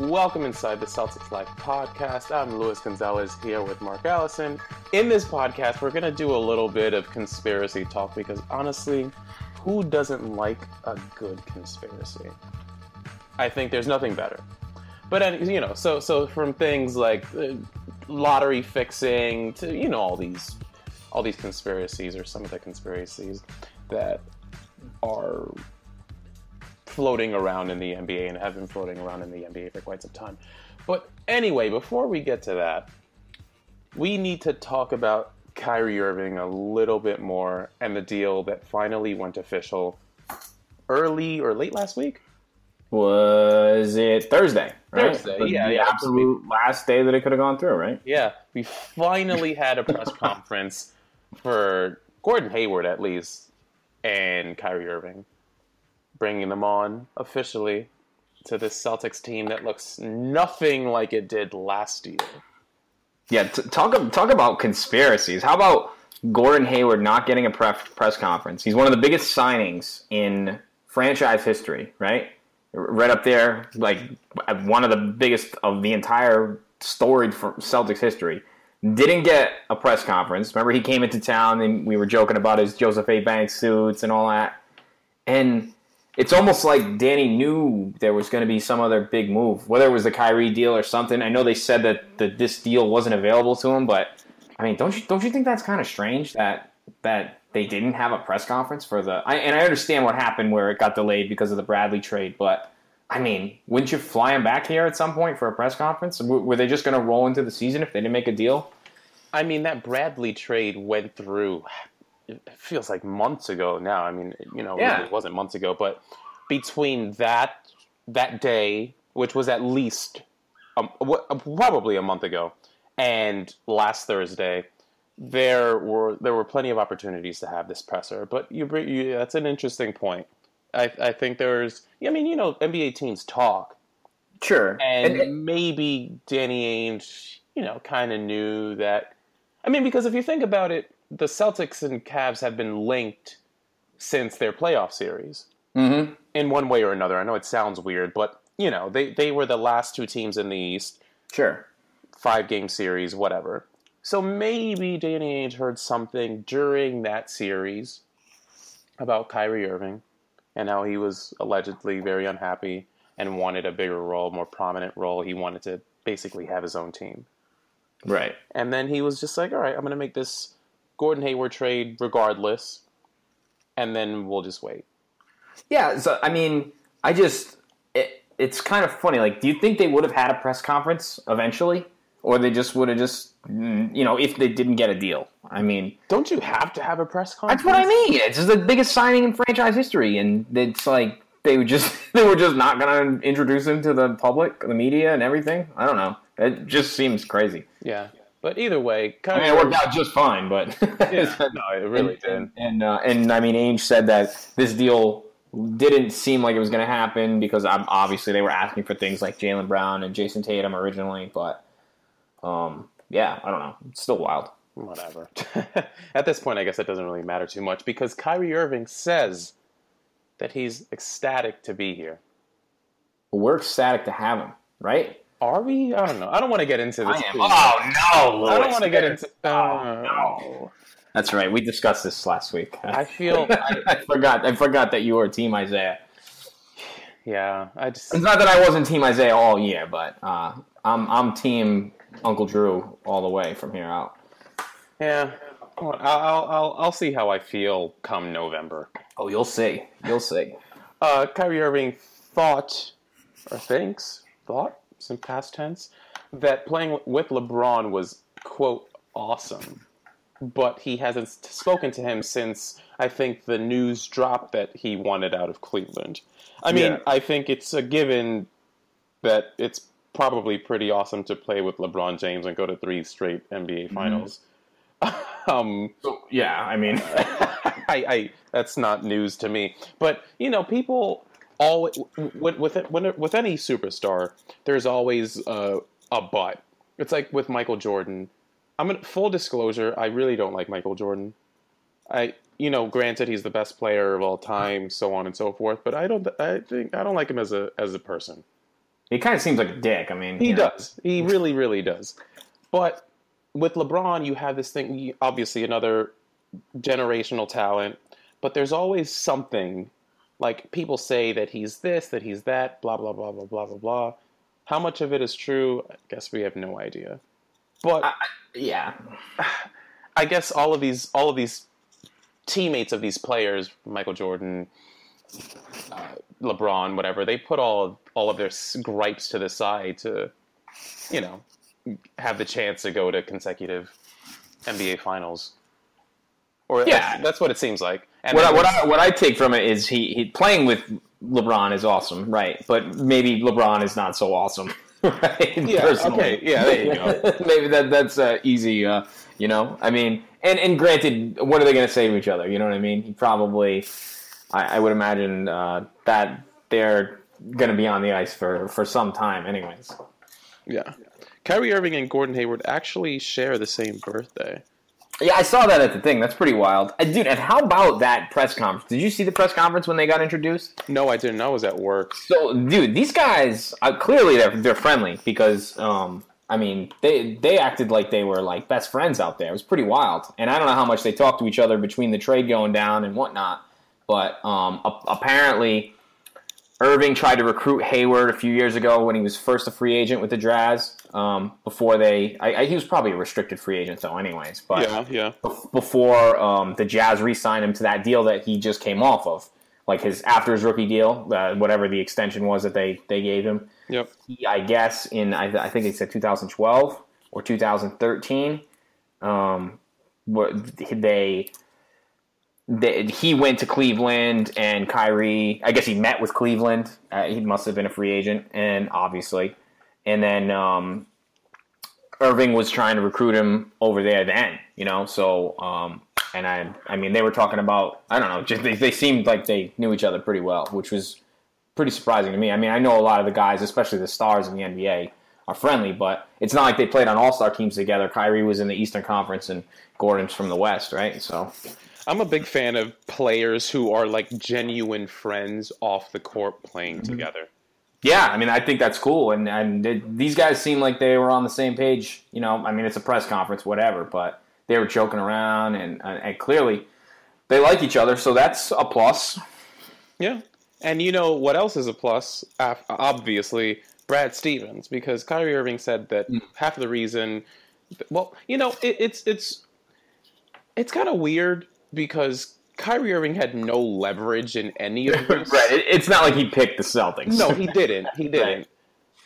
Welcome inside the Celtics Life podcast. I'm Luis Gonzalez here with Mark Allison. In this podcast, we're going to do a little bit of conspiracy talk because honestly, who doesn't like a good conspiracy? I think there's nothing better. But you know, so so from things like uh, lottery fixing to you know all these all these conspiracies or some of the conspiracies that are floating around in the NBA and have been floating around in the NBA for quite some time. But anyway, before we get to that, we need to talk about Kyrie Irving a little bit more and the deal that finally went official early or late last week. Was it Thursday? Right? Thursday, the, yeah, the yeah. absolute last day that it could have gone through, right? Yeah, we finally had a press conference for Gordon Hayward, at least, and Kyrie Irving, bringing them on officially to this Celtics team that looks nothing like it did last year. Yeah, t- talk talk about conspiracies. How about Gordon Hayward not getting a press press conference? He's one of the biggest signings in franchise history, right? Right up there, like one of the biggest of the entire storied Celtics history. Didn't get a press conference. Remember, he came into town and we were joking about his Joseph A. Banks suits and all that. And it's almost like Danny knew there was going to be some other big move, whether it was the Kyrie deal or something. I know they said that the, this deal wasn't available to him, but I mean, don't you don't you think that's kind of strange that that they didn't have a press conference for the? I, and I understand what happened where it got delayed because of the Bradley trade, but I mean, wouldn't you fly him back here at some point for a press conference? Were they just going to roll into the season if they didn't make a deal? I mean, that Bradley trade went through. It feels like months ago now. I mean, you know, Yeah. it wasn't months ago, but between that that day, which was at least um, probably a month ago, and last Thursday, there were there were plenty of opportunities to have this presser. But you, you that's an interesting point. I, I think there's. I mean, you know, NBA teams talk, Sure. and, maybe Danny Ainge, you know, kind of knew that. I mean, because if you think about it, the Celtics and Cavs have been linked since their playoff series Mhm. in one way or another. I know it sounds weird, but you know, they they were the last two teams in the East, Sure. five game series, whatever. So maybe Danny Ainge heard something during that series about Kyrie Irving and how he was allegedly very unhappy and wanted a bigger role, more prominent role. He wanted to basically have his own team. Right. And then he was just like, all right, I'm going to make this Gordon Hayward trade regardless, and then we'll just wait. Yeah, so I mean, I just it, it's kind of funny. Like, do you think they would have had a press conference eventually, or they just would have just mm, you know if they didn't get a deal? I mean, Don't you have to have a press conference? that's what I mean. It's just the biggest signing in franchise history, and it's like they were just they were just not going to introduce him to the public, the media, and everything. I don't know. It just seems crazy. Yeah, but either way, I mean, it worked out just fine, but Yeah, no, it really and, did. And and, uh, and I mean, Ainge said that this deal didn't seem like it was going to happen because um, obviously they were asking for things like Jaylen Brown and Jayson Tatum originally, but um, yeah, I don't know. It's still wild. Whatever. At this point, I guess it doesn't really matter too much because Kyrie Irving says that he's ecstatic to be here. We're ecstatic to have him, right? Are we? I don't know. I don't want to get into this. Oh no, I don't want to get into. Oh, Uh, no. That's right. We discussed this last week. I feel. I, I forgot. I forgot that you were Team Isaiah. yeah, I just. It's not that I wasn't Team Isaiah all year, but uh, I'm I'm Team Uncle Drew all the way from here out. Yeah. I'll, I'll, I'll, I'll see how I feel come November. Oh, you'll see. You'll see. Uh, Kyrie Irving thought, or thinks, thought, some past tense, that playing with LeBron was, quote, awesome. But he hasn't spoken to him since I think the news dropped that he wanted out of Cleveland. I mean, Yeah. I think it's a given that it's probably pretty awesome to play with LeBron James and go to three straight NBA finals. um, So, yeah, I mean, I, I that's not news to me. But you know, people always with with when, with any superstar, there's always a, a but. It's like with Michael Jordan. I'm gonna, full disclosure. I really don't like Michael Jordan. I you know, granted he's the best player of all time, so on and so forth. But I don't. I think I don't like him as a as a person. He kind of seems like a dick. I mean, He you know. does. He really, really does. But with LeBron, you have this thing. Obviously, another generational talent, but there's always something. Like people say that he's this, that he's that, blah blah blah blah blah blah blah. How much of it is true? I guess we have no idea. But I- Yeah, I guess all of these all of these teammates of these players, Michael Jordan, uh, LeBron, whatever, they put all of, all of their gripes to the side to, you know, have the chance to go to consecutive NBA finals. Or Yeah. that's, that's what it seems like. And what I, what I what I take from it is he, he playing with LeBron is awesome, right? But maybe LeBron is not so awesome, right? Yeah, Personally. okay, yeah, there you go. maybe that that's uh, easy, uh, you know. I mean, and and granted, what are they going to say to each other? You know what I mean? He probably, I, I would imagine uh, that they're going to be on the ice for for some time, anyways. yeah. Kyrie Irving and Gordon Hayward actually share the same birthday. Yeah, I saw that at the thing. That's pretty wild, uh, dude. And how about that press conference? Did you see the press conference when they got introduced? No, I didn't. I was at work. So, dude, these guys uh, clearly they're they're friendly because, um, I mean, they they acted like they were like best friends out there. It was pretty wild, and I don't know how much they talked to each other between the trade going down and whatnot. But um, a- apparently, Irving tried to recruit Hayward a few years ago when he was first a free agent with the Jazz. Um, before they, I, I, he was probably a restricted free agent though, anyways. But Yeah, yeah. bef- before um, the Jazz re-signed him to that deal that he just came off of, like his after his rookie deal, uh, whatever the extension was that they they gave him. Yep. He, I guess in I, I think they said 2012 or 2013. Um, they. They, he went to Cleveland and Kyrie. I guess he met with Cleveland. Uh, he must have been a free agent, and obviously, and then um, Irving was trying to recruit him over there then, you know. So, um, and I, I mean, they were talking about, I don't know, just they, they seemed like they knew each other pretty well, which was pretty surprising to me. I mean, I know a lot of the guys, especially the stars in the NBA, are friendly, but it's not like they played on All Star teams together. Kyrie was in the Eastern Conference, and Gordon's from the West, right? So, I'm a big fan of players who are like genuine friends off the court playing together. Yeah, I mean, I think that's cool, and and it, these guys seem like they were on the same page. You know, I mean, it's a press conference, whatever, but they were joking around, and and clearly they like each other, so that's a plus. Yeah. And you know what else is a plus? Obviously, Brad Stevens, because Kyrie Irving said that hmm. half of the reason, well, you know, it, it's it's it's kind of weird because Kyrie Irving had no leverage in any of this. Right. It, it's not like he picked the Celtics. No, he didn't. He didn't.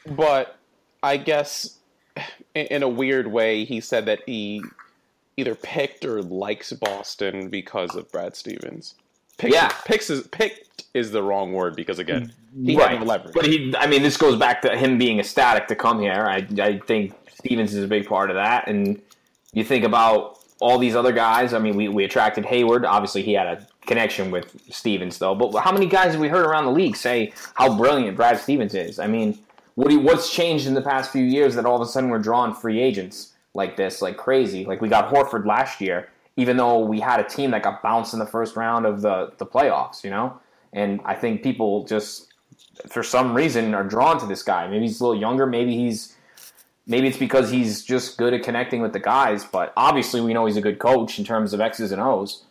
But I guess in, a weird way, he said that he either picked or likes Boston because of Brad Stevens. Picks, Yeah. picks is picked is the wrong word because again, he right. had no leverage. But he, I mean, this goes back to him being ecstatic to come here. I, I think Stevens is a big part of that. And you think about all these other guys. I mean, we, we attracted Hayward. Obviously, he had a connection with Stevens, though. But how many guys have we heard around the league say how brilliant Brad Stevens is? I mean, what you, what's changed in the past few years that all of a sudden we're drawing free agents like this, like crazy? Like we got Horford last year, even though we had a team that got bounced in the first round of the, the playoffs, you know? And I think people just, for some reason, are drawn to this guy. Maybe he's a little younger. Maybe he's maybe it's because he's just good at connecting with the guys. But obviously, we know he's a good coach in terms of X's and O's.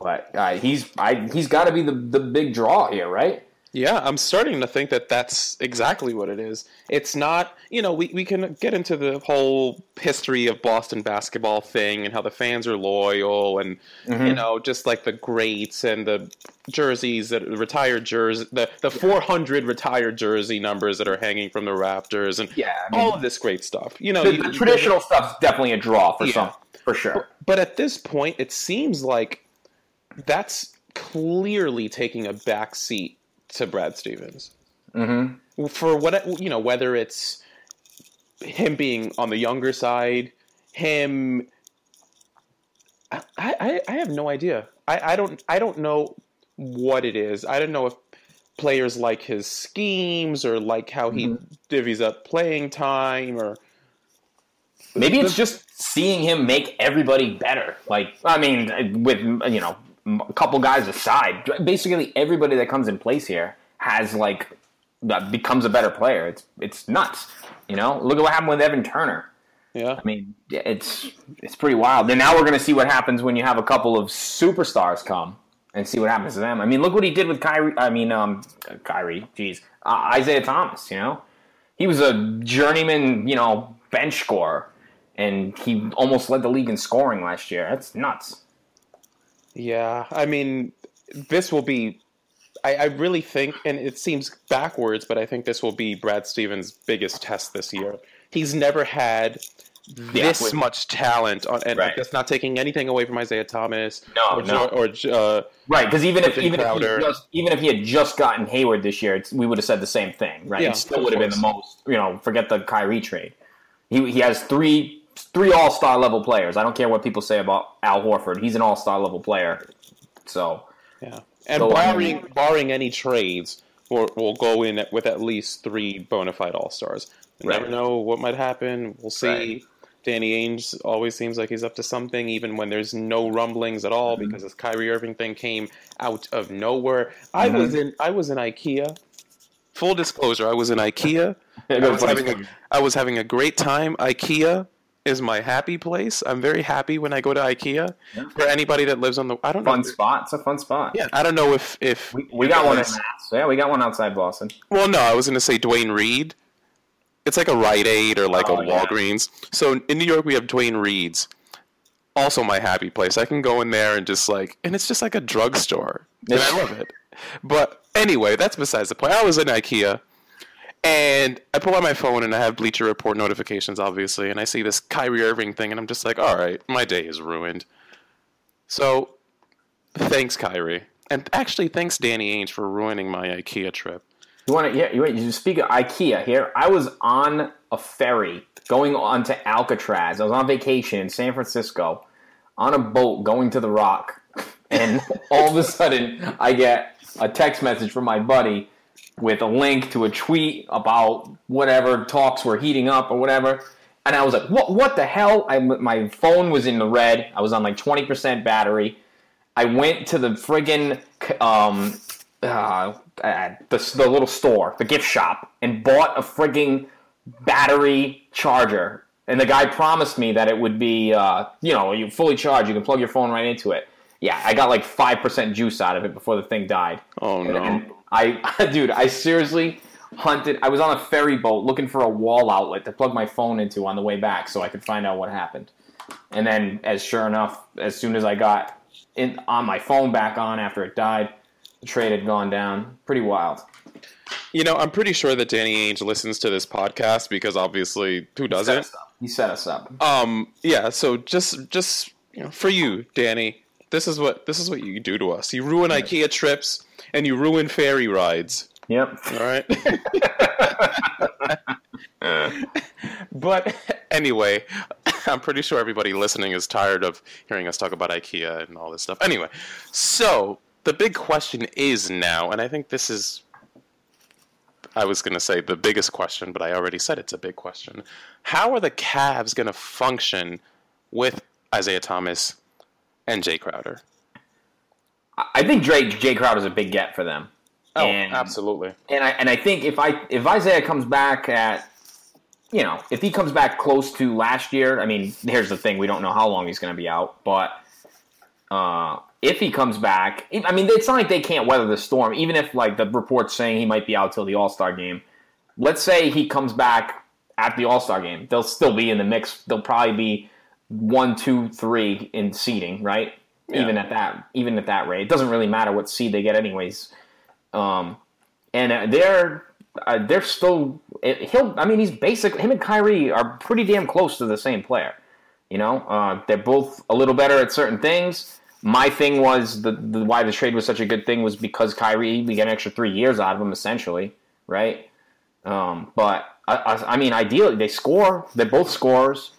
But uh, he's I, he's got to be the the big draw here, right? Yeah, I'm starting to think that that's exactly what it is. It's not, you know, we, we can get into the whole history of Boston basketball thing and how the fans are loyal and, you mm-hmm. know, just like the greats and the jerseys that retired jersey, the, the 400 retired jersey numbers that are hanging from the Raptors and Yeah, I mean- all of this great stuff. You know, The, you- the traditional stuff's definitely a draw for Yeah. some, for sure. but at this point, it seems like that's clearly taking a back seat to Brad Stevens. Mm-hmm. For what you know, whether it's him being on the younger side, him. I, I, I have no idea. I, I don't I don't know what it is. I don't know if players like his schemes or like how he divvies up playing time or Maybe it's just seeing him make everybody better. Like, I mean, with you know a couple guys aside, basically everybody that comes in place here has like becomes a better player. It's it's nuts. You know, look at what happened with Evan Turner. Yeah. I mean, it's it's pretty wild. And now we're going to see what happens when you have a couple of superstars come and see what happens to them. I mean, look what he did with Kyrie. I mean, um, Kyrie. Jeez, uh, Isaiah Thomas. You know, he was a journeyman. You know, bench scorer, and he almost led the league in scoring last year. That's nuts. Yeah, I mean, this will be. I, I really think, and it seems backwards, but I think this will be Brad Stevens' biggest test this year. He's never had this with- much talent on, and Right. that's not taking anything away from Isaiah Thomas No, or, no. Or uh, Right, because even if even if, he just, even if he had just gotten Hayward this year, it's, we would have said the same thing, right? Yeah, it still would have been the most. You know, forget the Kyrie trade. He he has three three All Star level players. I don't care what people say about Al Horford. He's an All Star level player. So Yeah, and So, I barring mean- barring any trades, we'll, we'll go in with at least three bona fide all stars. Right. never know what might happen. We'll see. Right. Danny Ainge always seems like he's up to something, even when there's no rumblings at all, Mm-hmm. because this Kyrie Irving thing came out of nowhere. I Mm-hmm. was in I was in IKEA. Full disclosure, I was in IKEA. I was, having a. I was having a great time. IKEA is my happy place. I'm very happy when I go to IKEA. Yeah. For anybody that lives on the, I don't fun know. Fun spot. It's a fun spot. Yeah, I don't know if if we, we got one in Mass. Yeah, we got one outside Boston. Well, no, I was going to say Duane Reade. It's like a Rite Aid or like Oh, a yeah. Walgreens. So in New York, we have Duane Reade's. Also, my happy place. I can go in there and just like, and it's just like a drugstore, and I love it. But anyway, that's besides the point. I was in IKEA, and I pull out my phone and I have Bleacher Report notifications, obviously, and I see this Kyrie Irving thing, and I'm just like, all right, my day is ruined. So, thanks, Kyrie, and actually, thanks Danny Ainge for ruining my IKEA trip. You want to? Yeah, you, you speak of IKEA here. I was on a ferry going on to Alcatraz. I was on vacation in San Francisco on a boat going to the Rock, and all of a sudden I get a text message from my buddy with a link to a tweet about whatever talks were heating up or whatever. And I was like, "What? What the hell?" I, my phone was in the red. I was on like twenty percent battery. I went to the friggin' um, uh, uh, the, the little store, the gift shop, and bought a friggin' battery charger. And the guy promised me that it would be, uh, you know, you fully charged. You can plug your phone right into it. Yeah, I got like five percent juice out of it before the thing died. Oh no. And I, dude, I seriously hunted. I was on a ferry boat looking for a wall outlet to plug my phone into on the way back, so I could find out what happened. And then, as sure enough, as soon as I got in on my phone back on after it died, the trade had gone down. Pretty wild. You know, I'm pretty sure that Danny Ainge listens to this podcast because obviously, who doesn't? us up. He set us up. Um, yeah. So just, just you know, for you, Danny, this is what this is what you do to us. You ruin IKEA trips and you ruin ferry rides. Yep. All right. but anyway, I'm pretty sure everybody listening is tired of hearing us talk about IKEA and all this stuff. Anyway, so the big question is now, and I think this is. I was going to say the biggest question, but I already said it's a big question. How are the Cavs going to function with Isaiah Thomas and Jae Crowder? I think Drake Jay is a big get for them. Oh, And- absolutely. And I and I think if I if Isaiah comes back at you know, if he comes back close to last year, I mean, here's the thing, we don't know how long he's going to be out, but uh if he comes back, I mean, it's not like they can't weather the storm. Even if like the reports saying he might be out till the All Star game, let's say he comes back at the All Star game, they'll still be in the mix. They'll probably be one, two, three in seeding, right? Yeah. Even at that, even at that rate, it doesn't really matter what seed they get, anyways. Um, and uh, they're uh, they're still it, he'll. I mean, he's basically him and Kyrie are pretty damn close to the same player. You know, uh, they're both a little better at certain things. My thing was the, the why the trade was such a good thing was because Kyrie we get an extra three years out of him essentially, right? Um, but I, I, I mean, ideally they score. They're both scorers.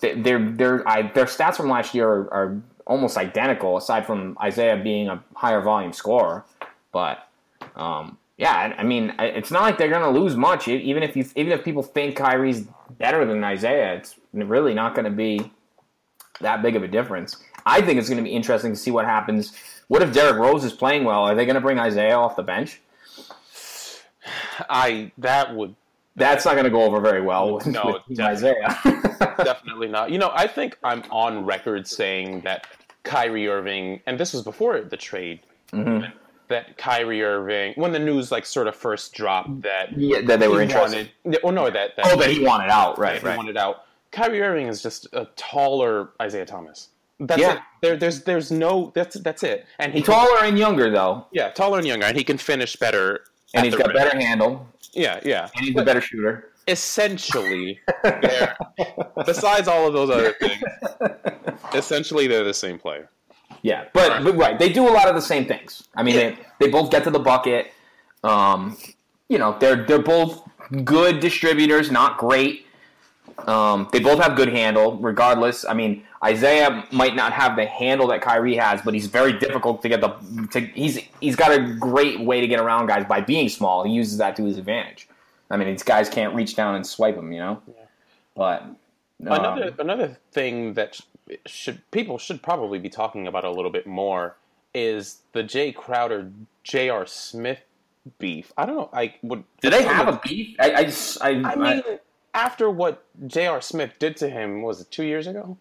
They, they're they're I, their stats from last year are, are almost identical, aside from Isaiah being a higher volume scorer. But um, yeah, I, I mean, it's not like they're going to lose much. Even if you, even if people think Kyrie's better than Isaiah, it's really not going to be that big of a difference. I think it's going to be interesting to see what happens. What if Derrick Rose is playing well? Are they going to bring Isaiah off the bench? I that would That's not going to go over very well with, No, with definitely. Isaiah. definitely not. You know, I think I'm on record saying that Kyrie Irving, and this was before the trade, Mhm. that Kyrie Irving, when the news like sort of first dropped that yeah, that they were interested. wanted, oh no, that, that Oh, that he wanted out, right? he Right. wanted out. Kyrie Irving is just a taller Isaiah Thomas. That's Yeah. it. There, there's there's no that's that's it. And he taller and younger though, yeah, taller and younger, and he can finish better. and he's got rim. better handle, Yeah, yeah. and he's a better shooter. Essentially, they're besides all of those other things, essentially they're the same player. Yeah, but, but right, they do a lot of the same things. I mean, Yeah. they, they both get to the bucket. Um, you know, they're they're both good distributors, not great. Um, they both have good handle, regardless. I mean, Isaiah might not have the handle that Kyrie has, but he's very difficult to get the. To, he's he's got a great way to get around guys by being small. He uses that to his advantage. I mean, these guys can't reach down and swipe him, you know. But um, Another another thing that should people should probably be talking about a little bit more is the Jae Crowder J.R. Smith beef. I don't know. I would. do they have a beef? I I, just- I, I mean, after what J.R. Smith did to him, was it two years ago?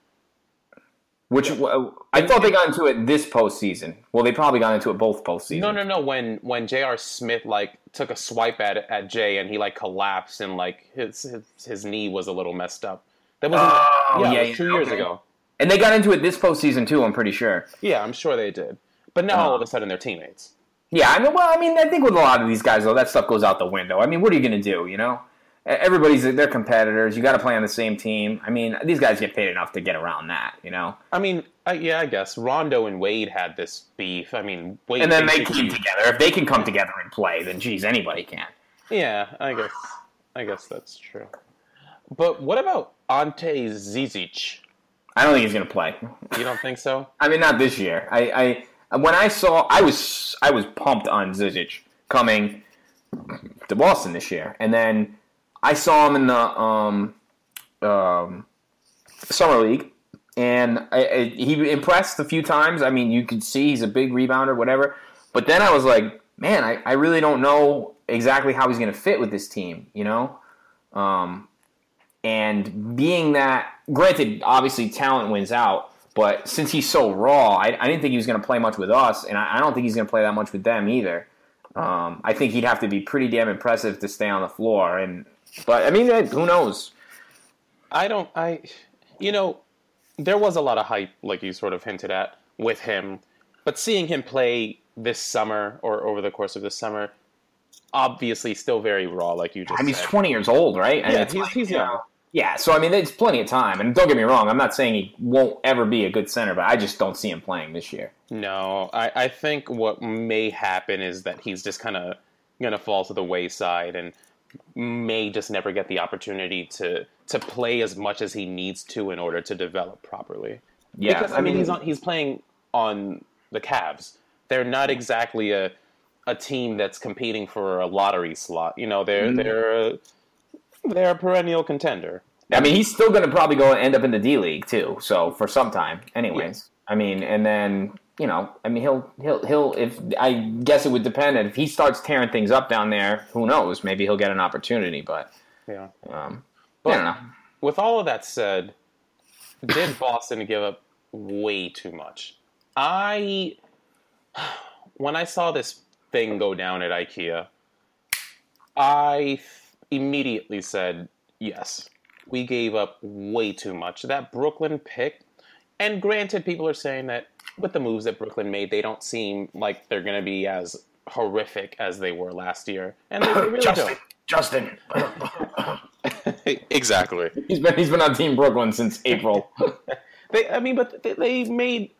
Which I thought they got into it this postseason. Well, they probably got into it both postseasons. No, no, no. When when J.R. Smith like took a swipe at at Jae and he like collapsed and like his his, his knee was a little messed up. That was Oh, yeah, yeah, was two yeah, years ago. And they got into it this postseason too. I'm pretty sure. Yeah, I'm sure they did. But now all of a uh. sudden they're teammates. Yeah, I know. Well, I mean, I think with a lot of these guys though, that stuff goes out the window. I mean, what are you going to do? You know, everybody's they're competitors. You got to play on the same team. I mean, these guys get paid enough to get around that. You know, I mean, I, yeah, I guess Rondo and Wade had this beef. I mean, Wade and then they came together. If they can come together and play, then geez, anybody can. Yeah, I guess, I guess that's true. But what about Ante Zizic? I don't think he's going to play. You don't think so? I mean, not this year. I, I when I saw, I was I was pumped on Zizic coming to Boston this year, and then I saw him in the um, um, summer league, and I, I, he impressed a few times. I mean, you could see he's a big rebounder, whatever. But then I was like, man, I, I really don't know exactly how he's going to fit with this team. You know. Um, and being that, granted, obviously talent wins out, but since he's so raw, I, I didn't think he was going to play much with us, and I, I don't think he's going to play that much with them either. Um, I think he'd have to be pretty damn impressive to stay on the floor, and but I mean, eh, who knows? I don't. I, you know, there was a lot of hype, like you sort of hinted at, with him. But seeing him play this summer or over the course of this summer, obviously still very raw, like you just I mean, he's 20 years old, right? And Yeah, he's, like, he's you young. know, Yeah, so I mean, there's plenty of time, and don't get me wrong, I'm not saying he won't ever be a good center, but I just don't see him playing this year. No, I, I think what may happen is that he's just kind of going to fall to the wayside and may just never get the opportunity to to play as much as he needs to in order to develop properly. Yeah, because I, mean, he's on, he's playing on the Cavs. They're not exactly a a team that's competing for a lottery slot. You know, they're Mm. they're a, they're a perennial contender. I mean, he's still going to probably go and end up in the D League too. So for some time, anyways. I mean, and then you know, I mean, he'll he'll he'll. If I guess it would depend. If he starts tearing things up down there, who knows? Maybe he'll get an opportunity. But Yeah. um, I don't know. with all of that said, did Boston give up way too much? I when I saw this thing go down at IKEA, I immediately said, "Yes, we gave up way too much." That Brooklyn pick, and granted, people are saying that with the moves that Brooklyn made, they don't seem like they're going to be as horrific as they were last year, and they really Justin, Justin. don't. Justin. exactly. he's been he's been on Team Brooklyn since April. They, I mean, but they, they made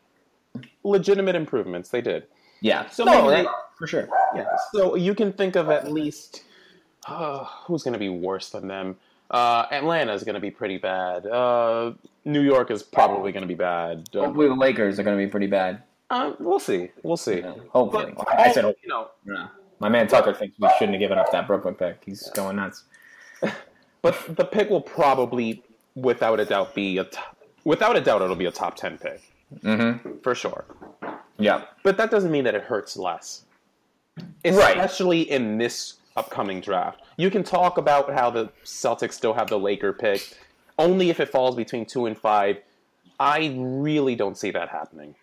legitimate improvements. They did. yeah, So no, maybe for sure. Yeah. So you can think of at least uh, who's going to be worse than them. Uh, Atlanta is going to be pretty bad. Uh, New York is probably going to be bad. Uh, Hopefully, the Lakers are going to be pretty bad. uh, we'll see. We'll see. Hopefully, But I said. hopefully. you know, No. My man Tucker thinks we shouldn't have given up that Brooklyn pick. He's going nuts. but the pick will probably, without a doubt, be a top, without a doubt it'll be a top ten pick Mm-hmm. for sure. Yeah. But that doesn't mean that it hurts less. Right. Especially in this upcoming draft. You can talk about how the Celtics still have the Laker pick, only if it falls between two and five. I really don't see that happening.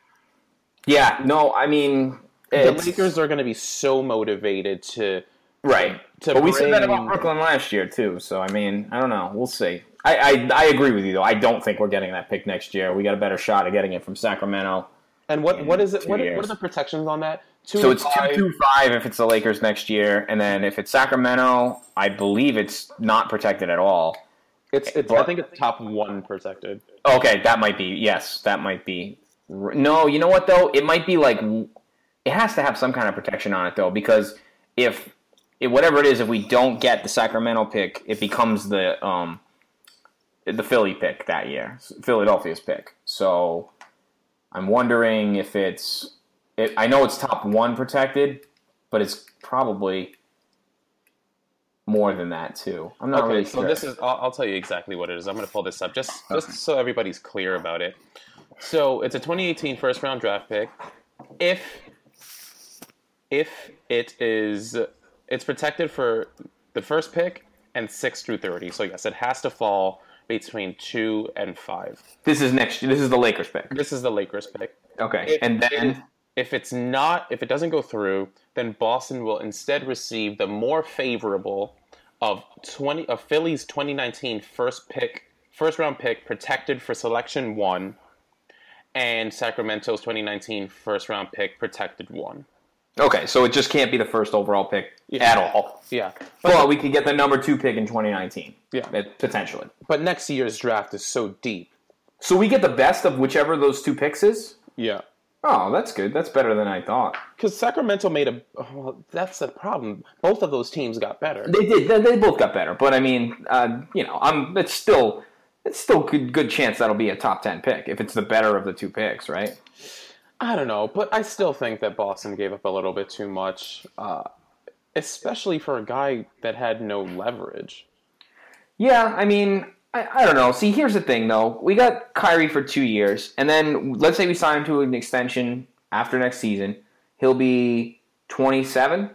Yeah, no, I mean, The Lakers are going to be so motivated to right. to but we said that about Brooklyn last year too. So I mean, I don't know. We'll see. I, I I agree with you though. I don't think we're getting that pick next year. We got a better shot of getting it from Sacramento. And what what is it? What, what are the protections on that? Two So and it's five? two two five if it's the Lakers next year, and then if it's Sacramento, I believe it's not protected at all. It's, it's I think it's top one protected. Okay, that might be yes, that might be. No, you know what though? It might be like it has to have some kind of protection on it though, because if, if whatever it is, if we don't get the Sacramento pick, it becomes the um the Philly pick that year, Philadelphia's pick. So I'm wondering if it's. It, I know it's top one protected, but it's probably more than that too. I'm not Okay, really so this is I'll, I'll tell you exactly what it is. I'm going to pull this up just just so everybody's clear about it. So it's a 2018 first round draft pick. If if it is it's protected for the first pick and 6 through 30. So yes, it has to fall between 2 and 5. this is next. This is the Lakers pick. This is the Lakers pick. Okay, If and then if it's not, if it doesn't go through, then Boston will instead receive the more favorable of twenty of Philly's 2019 first pick, first round pick, protected for selection one, and Sacramento's 2019 first round pick, protected one. Okay, so it just can't be the first overall pick Yeah. at all. Yeah, Well, we could get the number two pick in 2019. Yeah. Potentially. but next year's draft is so deep. So we get the best of whichever those two picks is. Yeah. Oh, that's good. That's better than I thought. Because Sacramento made a, well, that's the problem. Both of those teams got better. They did. They, they both got better, but I mean, uh, you know, I'm. It's still. It's still good. Good chance that'll be a top ten pick if it's the better of the two picks, right? I don't know, but I still think that Boston gave up a little bit too much, uh, especially for a guy that had no leverage. Yeah, I mean, I, I don't know. See, here's the thing, though. We got Kyrie for two years, and then let's say we sign him to an extension after next season. He'll be 27,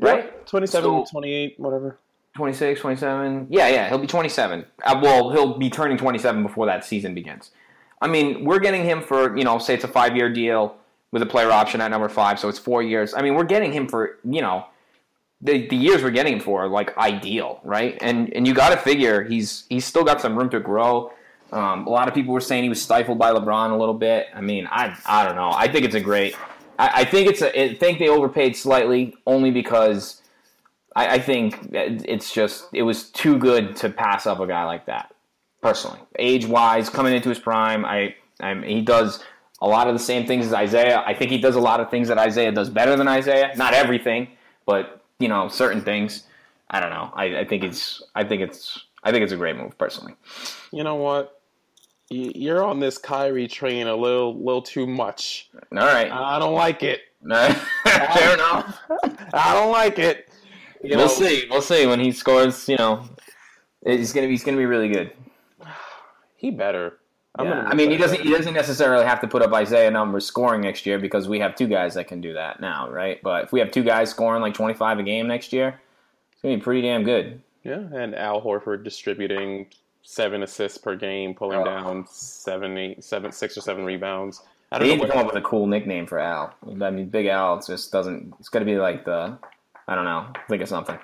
right? 27, So- 28, whatever. 26, 27. Yeah, yeah, he'll be 27. Uh, well, he'll be turning 27 before that season begins. I mean, we're getting him for, you know, say it's a five year deal with a player option at number five, so it's four years. I mean, we're getting him for, you know, the, the years we're getting him for are like ideal, right? And and you got to figure he's he's still got some room to grow. Um, a lot of people were saying he was stifled by LeBron a little bit. I mean, I I don't know. I think it's a great. I, I think it's a. I think they overpaid slightly only because I, I think it's just it was too good to pass up a guy like that. Personally, age wise, coming into his prime, I, I he does a lot of the same things as Isaiah. I think he does a lot of things that Isaiah does better than Isaiah. Not everything, but you know certain things. I don't know. I, I think it's I think it's I think it's a great move personally. You know what? You're on this Kyrie train a little, little too much. All right, I don't like it. fair enough. I don't like it. You We'll know, see. We'll see when he scores. You know, he's gonna be he's gonna be really good. He better. I'm Yeah. I mean, he doesn't. He doesn't necessarily have to put up Isaiah numbers scoring next year because we have two guys that can do that now, right? But if we have two guys scoring like twenty five a game next year, it's gonna be pretty damn good. Yeah, and Al Horford distributing seven assists per game, pulling Oh. down seven, eight, seven, six or seven rebounds. I don't need know to come up with a cool nickname for Al. I mean, Big Al just doesn't. It's gonna be like the. I don't know. Think of something.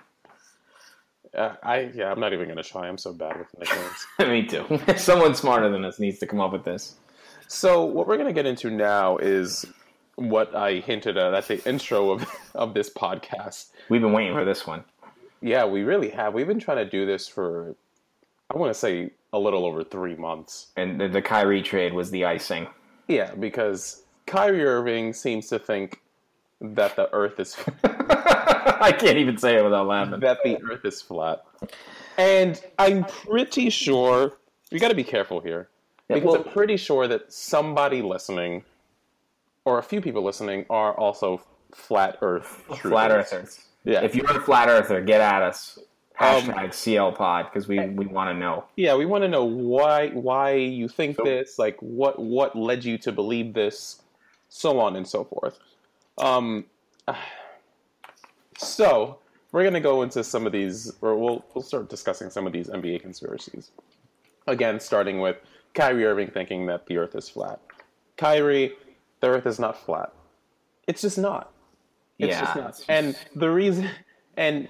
Uh, I yeah, I'm not even gonna try. I'm so bad with nicknames. Me too. Someone smarter than us needs to come up with this. so what we're gonna get into now is what I hinted at at the intro of of this podcast. We've been waiting for this one. Yeah, we really have. We've been trying to do this for I want to say a little over three months. And the, the Kyrie trade was the icing. Yeah, because Kyrie Irving seems to think that the Earth is I can't even say it without laughing. that the Earth is flat, and I'm pretty sure we got to be careful here Yeah, because well- I'm pretty sure that somebody listening, or a few people listening, are also flat Earth. Flat Earthers. Yeah, If you're a flat earther, get at us. Um, Hashtag CL Pod because we, we want to know. yeah, we want to know why why you think this, like what what led you to believe this, so on and so forth. Um, so we're gonna go into some of these, or we'll we'll start discussing some of these NBA conspiracies. Again, starting with Kyrie Irving thinking that the Earth is flat. Kyrie, the Earth is not flat. It's just not. It's yeah. just not. And the reason, and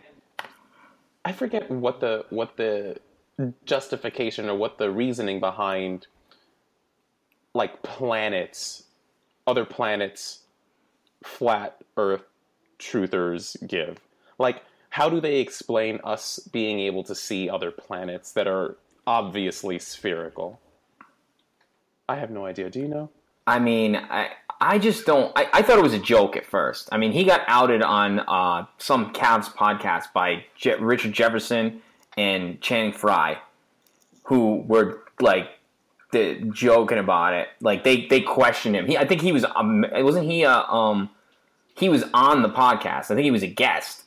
I forget what the what the justification or what the reasoning behind like planets, other planets, flat Earth truthers give. Like, how do they explain us being able to see other planets that are obviously spherical? I have no idea. Do you know? I mean, I I just don't. I, I thought it was a joke at first. I mean, he got outed on uh, some Cavs podcast by Je- Richard Jefferson and Channing Frye, who were like the, joking about it. Like they they questioned him. He, I think he was. Um, wasn't he? Uh, um, he was on the podcast. I think he was a guest,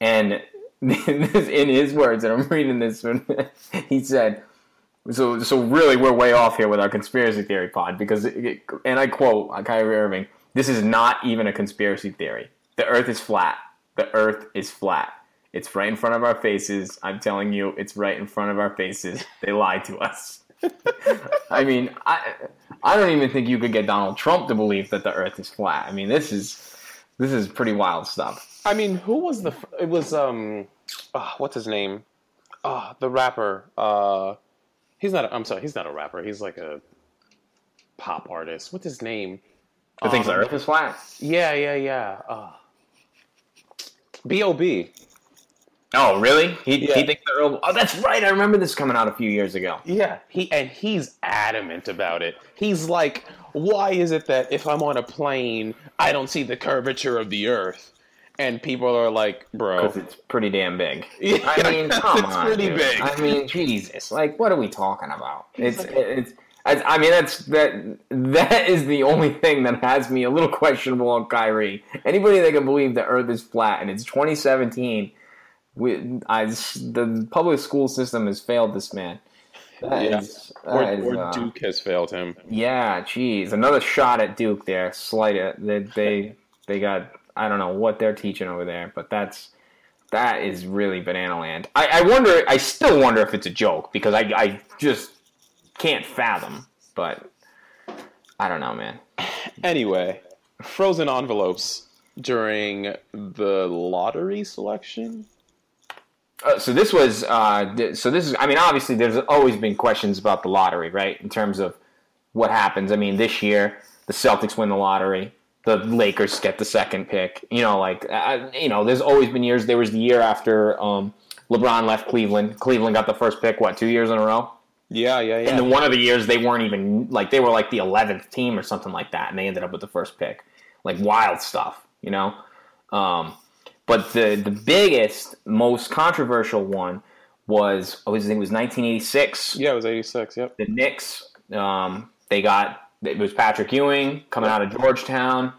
and in his words, and I'm reading this one, he said. So, so really, we're way off here with our conspiracy theory pod because, it, and I quote Kyrie Irving: "This is not even a conspiracy theory. The Earth is flat. The Earth is flat. It's right in front of our faces. I'm telling you, it's right in front of our faces. They lied to us." I mean, I, I don't even think you could get Donald Trump to believe that the Earth is flat. I mean, this is, this is pretty wild stuff. I mean, who was the? It was um, oh, what's his name? Oh, the rapper. Uh, he's not. A, I'm sorry, he's not a rapper. He's like a pop artist. What's his name? The Um, Earth is flat? Yeah, yeah, yeah. Uh, B.O.B. Oh, really? He, Yeah. he thinks the Earth. Oh, that's right. I remember this coming out a few years ago. Yeah, he and he's adamant about it. He's like, "Why is it that if I'm on a plane, I don't see the curvature of the Earth?" And people are like, "Bro, Because it's pretty damn big. Yeah, I mean, come it's on, pretty dude. big. I mean, Jesus, like, what are we talking about? It's it's. I I mean, that's that. That is the only thing that has me a little questionable on Kyrie. Anybody that can believe the Earth is flat and it's 2017, we, I, the public school system has failed this man. That Yeah. is- or, that is, or uh, Duke has failed him." yeah, geez, another shot at Duke there. Slight it. They, they they got. I don't know what they're teaching over there, but that's that is really banana land. I, I wonder. I still wonder if it's a joke because I I just can't fathom. But I don't know, man. Anyway, frozen envelopes during the lottery selection. Uh, so this was. Uh, th- so this is. I mean, obviously, there's always been questions about the lottery, right? In terms of what happens. I mean, this year the Celtics win the lottery. The Lakers get the second pick. You know, like uh, you know, there's always been years. There was the year after um, LeBron left Cleveland. Cleveland got the first pick. What two years in a row? Yeah, yeah, yeah. And then one of the years they weren't even like they were like the eleventh team or something like that, and they ended up with the first pick. Like wild stuff, you know. Um, but the the biggest, most controversial one was I was I think it was 1986. yeah, it was eighty six. Yep. The Knicks, um, they got it was Patrick Ewing coming out of Georgetown.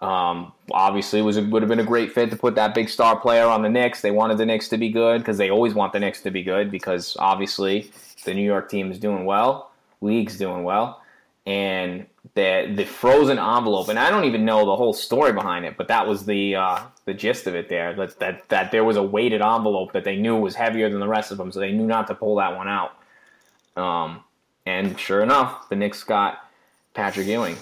Um, obviously, it was would have been a great fit to put that big star player on the Knicks. They wanted the Knicks to be good because they always want the Knicks to be good because obviously the New York team is doing well, league's doing well, and the the frozen envelope. And I don't even know the whole story behind it, but that was the uh, the gist of it. There that that that there was a weighted envelope that they knew was heavier than the rest of them, so they knew not to pull that one out. Um, and sure enough, the Knicks got Patrick Ewing.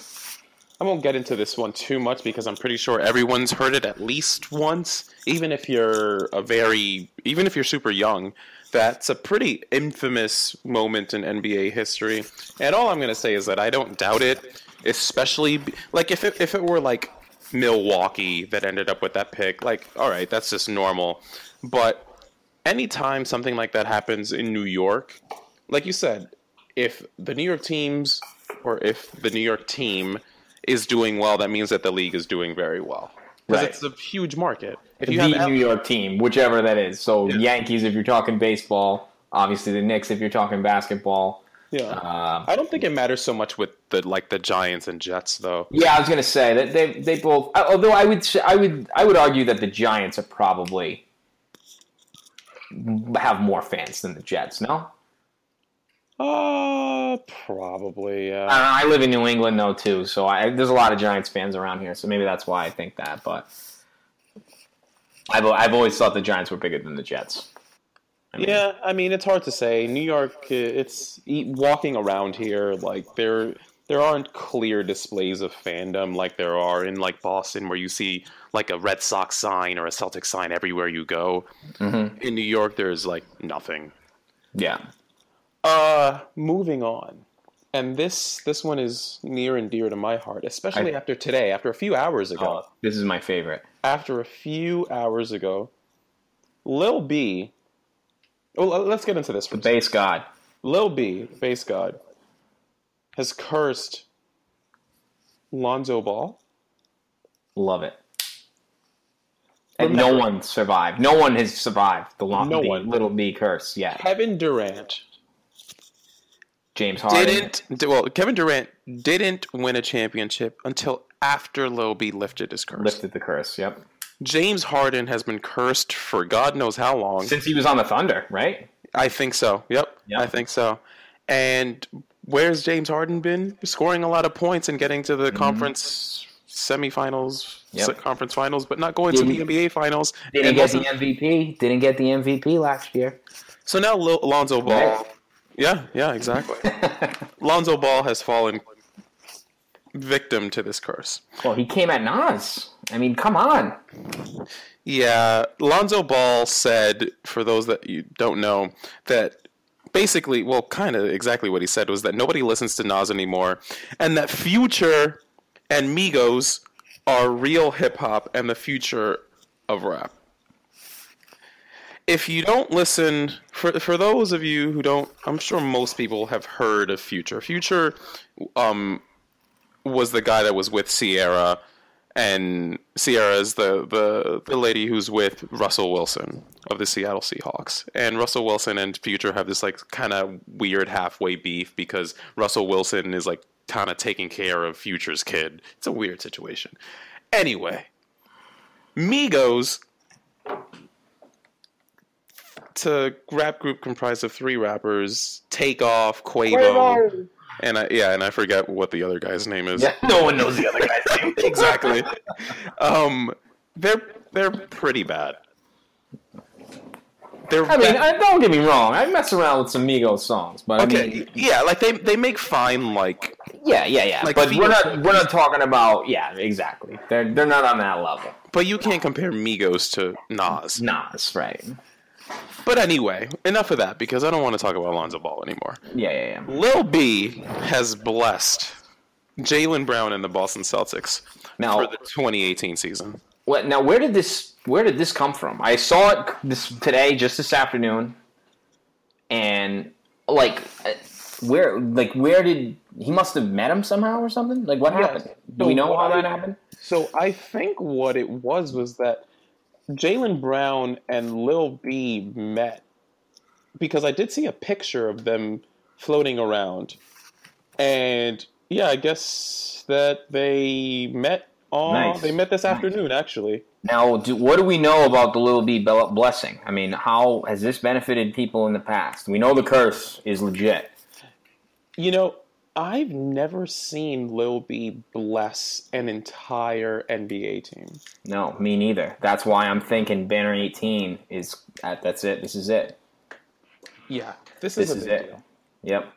I won't get into this one too much because I'm pretty sure everyone's heard it at least once, even if you're a very, even if you're super young. That's a pretty infamous moment in NBA history. And all I'm going to say is that I don't doubt it, especially like if it, if it were like Milwaukee that ended up with that pick, like all right, that's just normal. But anytime something like that happens in New York, like you said, if the New York teams or if the New York team is doing well, that means that the league is doing very well because Right. it's a huge market. If The you have New York team, whichever that is. So Yeah. Yankees if you're talking baseball, obviously the Knicks if you're talking basketball. yeah, Uh, I don't think it matters so much with the like the Giants and Jets though. yeah, I was gonna say that they they both. Although I would I would I would argue that the Giants are probably have more fans than the Jets. No, Uh, probably. I, Yeah. I live in New England though too, so I, there's a lot of Giants fans around here. So maybe that's why I think that. But I've I've always thought the Giants were bigger than the Jets. I mean, yeah, I mean it's hard to say. New York, uh, it's walking around here like there there aren't clear displays of fandom like there are in like Boston, where you see like a Red Sox sign or a Celtic sign everywhere you go. Mm-hmm. In New York, there's like nothing. Yeah. Uh, moving on, and this this one is near and dear to my heart, especially I, after today. After a few hours ago, oh, this is my favorite. After a few hours ago, Lil B. Well, let's get into this. The base god. Lil B, base god, has cursed Lonzo Ball. Love it. And Remember, no one survived. No one has survived the, long, no the one. Lil B curse yet. Kevin Durant. James Harden. Didn't well, Kevin Durant didn't win a championship until after B lifted his curse. Lifted the curse, yep. James Harden has been cursed for God knows how long. Since he was on the Thunder, right? I think so. Yep. yep. I think so. And where's James Harden been? Scoring a lot of points and getting to the mm-hmm. conference semifinals, yep. conference finals, but not going didn't, to the NBA finals. Didn't get the MVP. Didn't get the MVP last year. So now Alonzo Ball. Right. Yeah, yeah, exactly. Lonzo Ball has fallen victim to this curse. Well, he came at Nas. I mean, come on. Yeah, Lonzo Ball said, for those that you don't know, that basically, well, kind of exactly what he said was that nobody listens to Nas anymore, and that Future and Migos are real hip hop and the future of rap. If you don't listen, for for those of you who don't, I'm sure most people have heard of Future. Future um, was the guy that was with Ciara and Ciara is the, the the lady who's with Russell Wilson of the Seattle Seahawks. And Russell Wilson and Future have this like kind of weird halfway beef because Russell Wilson is like kind of taking care of Future's kid. It's a weird situation. Anyway, Migos to rap group comprised of three rappers: Takeoff, Quavo, Quavo and I yeah, and I forget what the other guy's name is. Yeah, no one knows the other guy's name. exactly. Um, they're they're pretty bad. They're I mean, bad. don't get me wrong. I mess around with some Migos songs, but okay, I mean, yeah, like they they make fine like yeah, yeah, yeah. Like but we're not we're not talking about yeah, exactly. They're they're not on that level. But you can't compare Migos to Nas. Nas, right? But anyway, enough of that because I don't want to talk about Lonzo Ball anymore. Yeah, yeah, yeah. Lil B has blessed Jaylen Brown and the Boston Celtics now, for the 2018 season. What now? Where did this Where did this come from? I saw it this today, just this afternoon, and like, uh, where like where did he must have met him somehow or something? Like what yes. happened? Do so we know how that happened? So I think what it was was that Jaylen Brown and Lil B met because I did see a picture of them floating around, and yeah, I guess that they met. Oh, nice. they met this nice. afternoon actually. Now, do, what do we know about the Lil B blessing? I mean, how has this benefited people in the past? We know the curse is legit. You know, I've never seen Lil B bless an entire NBA team. No, me neither. That's why I'm thinking Banner 18 is that's it. This is it. Yeah, this is, this is it. Deal. Yep.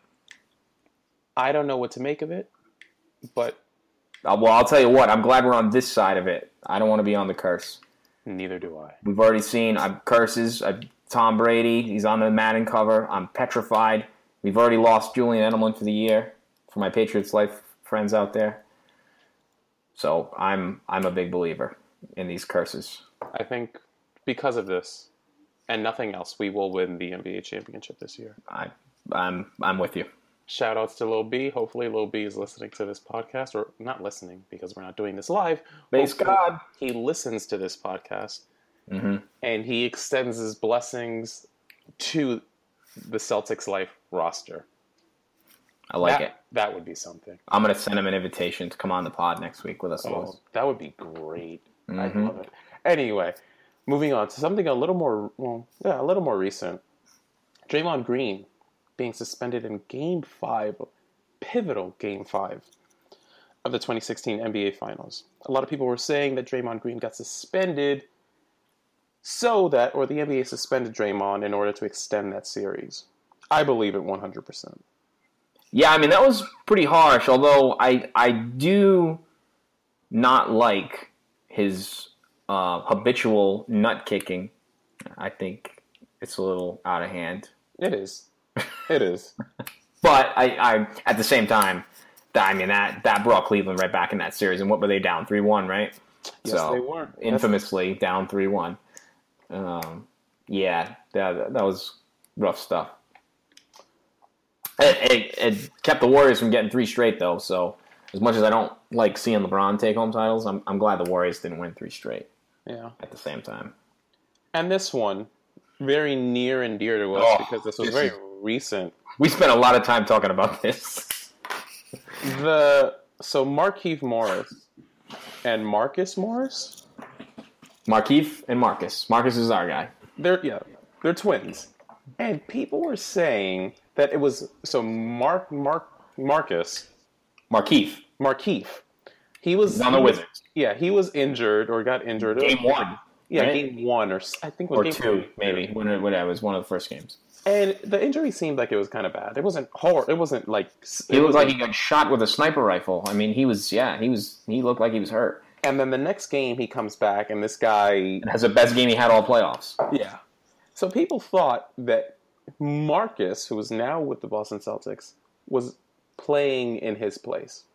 I don't know what to make of it, but uh, well, I'll tell you what. I'm glad we're on this side of it. I don't want to be on the curse. Neither do I. We've already seen uh, curses. Uh, Tom Brady. He's on the Madden cover. I'm petrified. We've already lost Julian Edelman for the year for my Patriots life friends out there. So I'm I'm a big believer in these curses. I think because of this and nothing else, we will win the NBA championship this year. I I'm I'm with you. Shout outs to Lil B. Hopefully Lil B is listening to this podcast or not listening because we're not doing this live. Base God. He listens to this podcast mm-hmm. and he extends his blessings to the Celtics life roster. I like that, it. That would be something. I'm gonna send him an invitation to come on the pod next week with us. Oh, that would be great. Mm-hmm. I love it. Anyway, moving on to something a little more, well, yeah, a little more recent. Draymond Green being suspended in Game Five, pivotal Game Five of the 2016 NBA Finals. A lot of people were saying that Draymond Green got suspended so that, or the NBA suspended Draymond in order to extend that series. I believe it 100%. Yeah, I mean that was pretty harsh. Although I I do not like his uh, habitual nut kicking. I think it's a little out of hand. It is. It is. But I, I at the same time, I mean that that brought Cleveland right back in that series. And what were they down three one, right? Yes, so, they were infamously That's... down three one. Um, yeah, that that was rough stuff. It, it, it, kept the Warriors from getting three straight though. So as much as I don't like seeing LeBron take home titles, I'm I'm glad the Warriors didn't win three straight. Yeah. At the same time. And this one, very near and dear to us oh, because this was this very is, recent. We spent a lot of time talking about this. the so Markieff Morris and Marcus Morris. Markieff and Marcus. Marcus is our guy. They're yeah, they're twins. And people were saying that it was so Mark Mark Marcus Markieff Markieff. He was on the Wizards. Yeah, he was injured or got injured. Game one. Yeah, right? game one or I think or game two maybe when it, when it was one of the first games. And the injury seemed like it was kind of bad. It wasn't horror. It wasn't like it he looked like he got shot with a sniper rifle. I mean, he was yeah, he was he looked like he was hurt. And then the next game he comes back and this guy it has the best game he had all playoffs. Yeah. So people thought that Marcus, who is now with the Boston Celtics, was playing in his place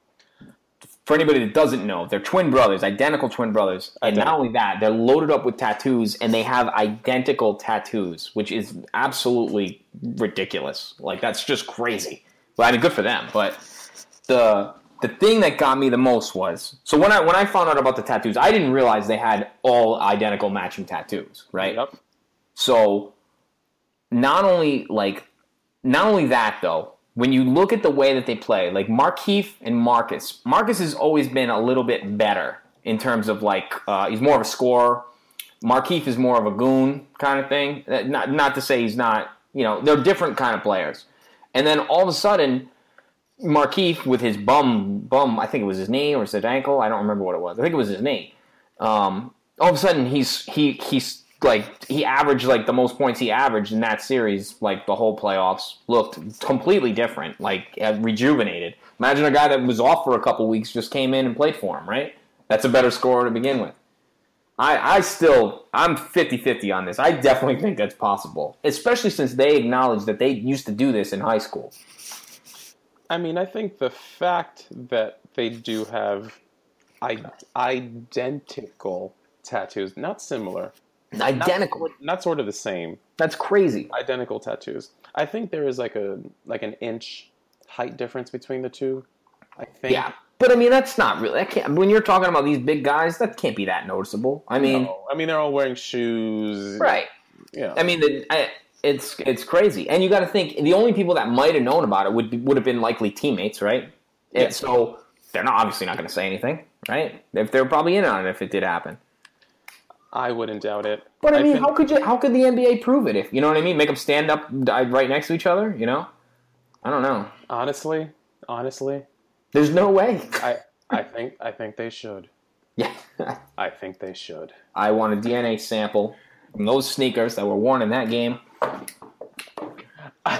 for anybody that doesn't know, they're twin brothers, identical twin brothers. And not only that, they're loaded up with tattoos and they have identical tattoos, which is absolutely ridiculous. Like that's just crazy. But I mean good for them. But the the thing that got me the most was so when I when I found out about the tattoos, I didn't realize they had all identical matching tattoos, right? Yep. So not only like not only that though, when you look at the way that they play, like Markieff and Marcus, Marcus has always been a little bit better in terms of like uh, he's more of a scorer. Markieff is more of a goon kind of thing. Uh, not not to say he's not, you know, they're different kind of players. And then all of a sudden, Markieff with his bum bum, I think it was his knee or his ankle. I don't remember what it was. I think it was his knee. Um, all of a sudden, he's he he's like he averaged like the most points he averaged in that series, like the whole playoffs, looked completely different, like uh, rejuvenated. Imagine a guy that was off for a couple weeks just came in and played for him, right? That's a better scorer to begin with. I, I still, I'm 50 50 on this. I definitely think that's possible, especially since they acknowledge that they used to do this in high school. I mean, I think the fact that they do have I- identical tattoos, not similar, Identical. Not, not sort of the same. That's crazy. Identical tattoos. I think there is like a like an inch height difference between the two. I think. Yeah, but I mean that's not really. I can't, when you're talking about these big guys, that can't be that noticeable. I mean, no. I mean they're all wearing shoes. Right. Yeah. I mean, the, I, it's it's crazy, and you got to think the only people that might have known about it would be, would have been likely teammates, right? Yeah. so they're not obviously not going to say anything, right? If they're probably in on it if it did happen. I wouldn't doubt it. But I, I mean, think... how could you? How could the NBA prove it? If you know what I mean, make them stand up right next to each other. You know, I don't know. Honestly, honestly, there's no way. I I think I think they should. Yeah, I think they should. I want a DNA sample from those sneakers that were worn in that game.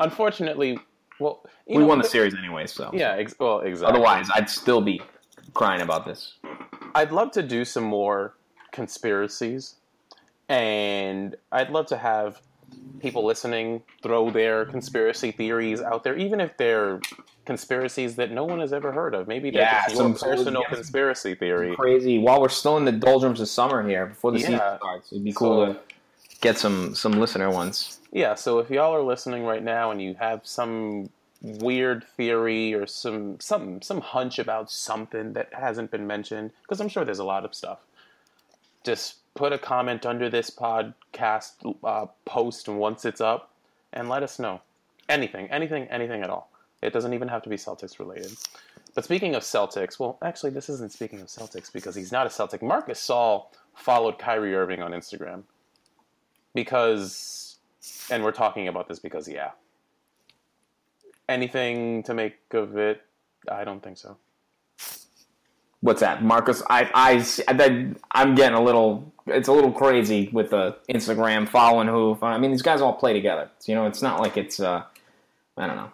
Unfortunately, well, we know, won the series anyway, so yeah. Ex- well, exactly. Otherwise, I'd still be crying about this. I'd love to do some more conspiracies, and I'd love to have people listening throw their conspiracy theories out there, even if they're conspiracies that no one has ever heard of. Maybe they're yeah, just your personal conspiracy theory. Crazy. While we're still in the doldrums of summer here, before the yeah. season starts, it'd be cool so, to get some some listener ones. Yeah. So if y'all are listening right now and you have some weird theory or some some some hunch about something that hasn't been mentioned, because I'm sure there's a lot of stuff just put a comment under this podcast uh, post once it's up and let us know. Anything, anything, anything at all. It doesn't even have to be Celtics related. But speaking of Celtics, well, actually, this isn't speaking of Celtics because he's not a Celtic. Marcus Gasol followed Kyrie Irving on Instagram because, and we're talking about this because, yeah. Anything to make of it? I don't think so. What's that, Marcus? I, I, I'm getting a little. It's a little crazy with the Instagram following who. I mean, these guys all play together. You know, it's not like it's. Uh, I don't know.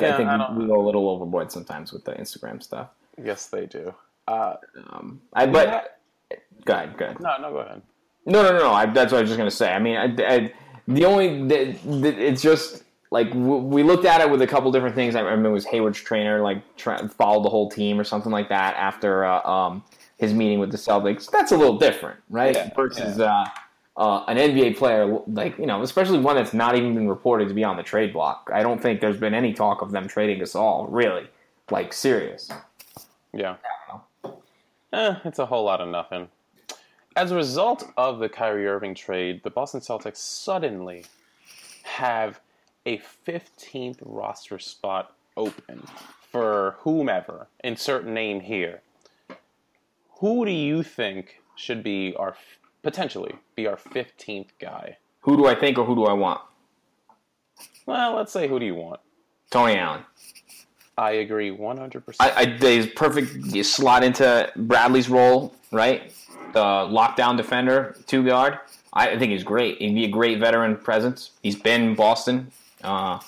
Yeah, I think I we go a little overboard sometimes with the Instagram stuff. Yes, they do. Uh, Um, I but go ahead, go ahead. no, no, go ahead. No, no, no, no. I, that's what I was just gonna say. I mean, I, I, the only the, the, it's just like w- we looked at it with a couple different things. I remember it was Hayward's trainer like followed the whole team or something like that after uh, um, his meeting with the Celtics. That's a little different, right? Yeah, Versus Uh, uh, an NBA player, like you know, especially one that's not even been reported to be on the trade block. I don't think there's been any talk of them trading Gasol really, like serious. Yeah. Eh, it's a whole lot of nothing. As a result of the Kyrie Irving trade, the Boston Celtics suddenly have a 15th roster spot open for whomever. Insert name here. Who do you think should be our potentially be our 15th guy? Who do I think or who do I want? Well, let's say who do you want? Tony Allen. I agree 100%. I, I he's perfect. You slot into Bradley's role, right? The lockdown defender, two guard. I, I think he's great. He'd be a great veteran presence. He's been in Boston. Uh,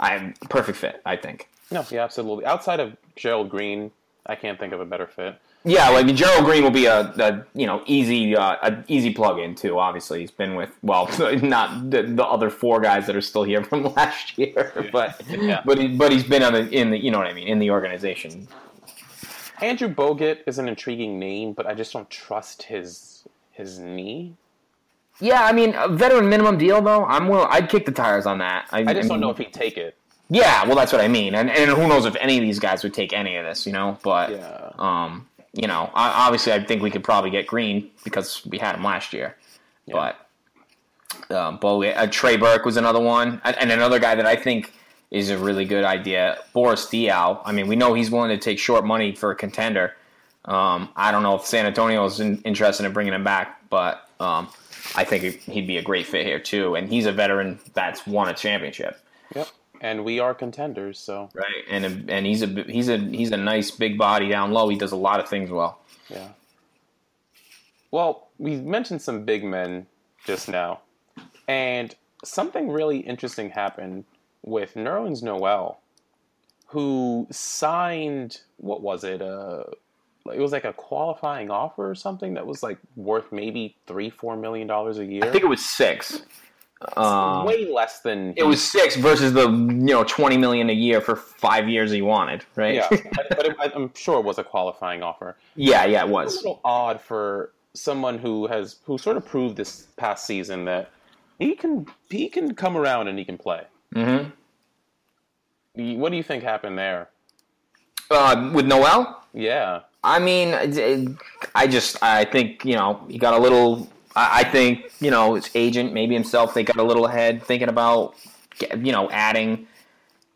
I'm perfect fit. I think. no, yeah, absolutely. Outside of Gerald Green, I can't think of a better fit. Yeah, like Gerald Green will be a, a you know easy uh, a easy plug in too. Obviously, he's been with well, not the, the other four guys that are still here from last year, but Yeah. but he, but he's been on the in the you know what I mean in the organization. Andrew Bogut is an intriguing name, but I just don't trust his his knee. Yeah, I mean, a veteran minimum deal though. I'm will. I'd kick the tires on that. I just don't know if he'd take it. Yeah, well, that's what I mean, and and who knows if any of these guys would take any of this, you know? But Yeah. um, you know, I, obviously, I think we could probably get Green because we had him last year, but um, Bogut, uh, Trey Burke was another one, and, and another guy that I think is a really good idea. Boris Diaw. I mean, we know he's willing to take short money for a contender. Um, I don't know if San Antonio is in, interested in bringing him back, but um, I think he'd be a great fit here too. And he's a veteran that's won a championship, Yep. And we are contenders, so right? And and he's a he's a he's a nice big body down low. He does a lot of things well. yeah. Well, we mentioned some big men just now, and something really interesting happened with Nerlens Noel, who signed what was it? Uh, it was like a qualifying offer or something that was like worth maybe three, four million dollars a year. I think it was six. Um, way less than it was six versus the you know twenty million a year for five years he wanted, right? Yeah, but, it, I'm sure it was a qualifying offer. yeah, yeah, it was. It's a little odd for someone who has who sort of proved this past season that he can he can come around and he can play. hmm What do you think happened there? Uh, with Noel, Yeah, I mean, I just I think you know he got a little. I think you know his agent, maybe himself, they got a little ahead thinking about you know adding.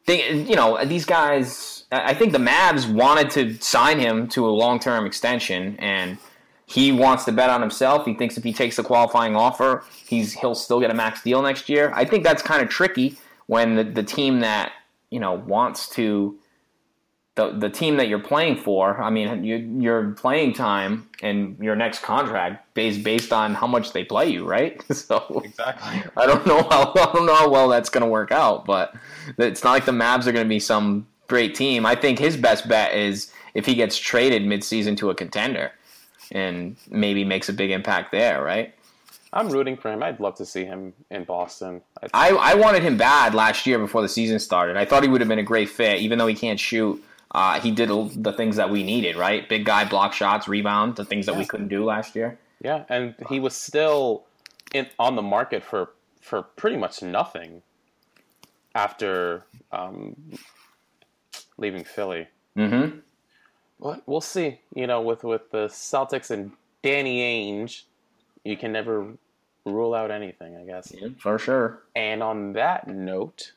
Think, you know these guys. I I think the Mavs wanted to sign him to a long term extension, and he wants to bet on himself. He thinks if he takes the qualifying offer, he's he'll still get a max deal next year. I think that's kind of tricky when the, the team that you know wants to the the team that you're playing for. I mean, you, your playing time and your next contract based based on how much they play you, right? So exactly. I don't know how I don't know how well that's going to work out, but it's not like the Mavs are going to be some great team. I think his best bet is if he gets traded midseason to a contender and maybe makes a big impact there, right? I'm rooting for him. I'd love to see him in Boston. I, I, I wanted him bad last year before the season started. I thought he would have been a great fit, even though he can't shoot. Uh, he did the things that we needed, right? Big guy, block shots, rebound, the things that we couldn't do last year. yeah, and he was still in on the market for for pretty much nothing after um, leaving Philly. Mm-hmm. But we'll see. You know, with with the Celtics and Danny Ainge, you can never rule out anything, I guess. Yeah, For sure. And on that note,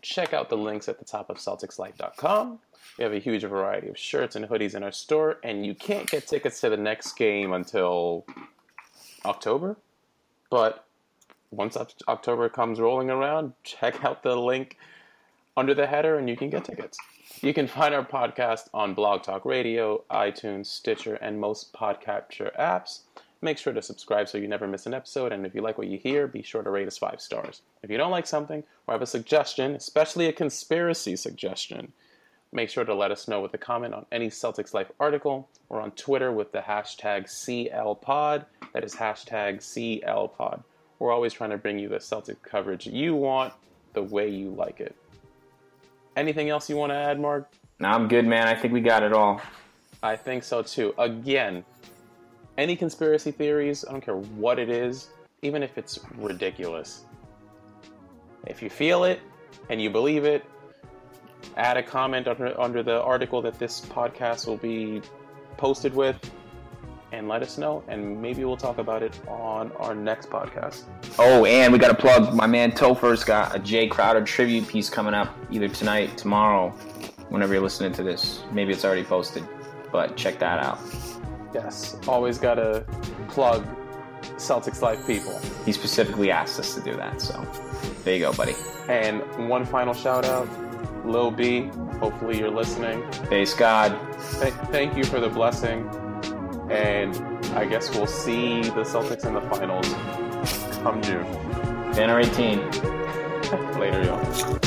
check out the links at the top of CelticsLife.com. We have a huge variety of shirts and hoodies in our store, and you can't get tickets to the next game until October. But once October comes rolling around, check out the link under the header and you can get tickets. You can find our podcast on Blog Talk Radio, iTunes, Stitcher, and most podcatcher apps. Make sure to subscribe so you never miss an episode. And if you like what you hear, be sure to rate us five stars. If you don't like something or have a suggestion, especially a conspiracy suggestion, make sure to let us know with a comment on any Celtics Life article or on Twitter with the hashtag CLPod. That is hashtag CLPod. We're always trying to bring you the Celtic coverage you want, the way you like it. Anything else you want to add, Mark? No, I'm good, man. I think we got it all. I think so too. Again, any conspiracy theories, I don't care what it is, even if it's ridiculous. If you feel it and you believe it, add a comment under, under the article that this podcast will be posted with and let us know, and maybe we'll talk about it on our next podcast. Oh, and we got to plug my man Topher's got a Jae Crowder tribute piece coming up either tonight, tomorrow, whenever you're listening to this. Maybe it's already posted, but check that out. Yes, always got to plug Celtics Life people. He specifically asked us to do that, so there you go, buddy. And one final shout out Lil B, hopefully you're listening. Thanks, God. Th- thank you for the blessing. And I guess we'll see the Celtics in the finals come June. Banner 18. Later, y'all.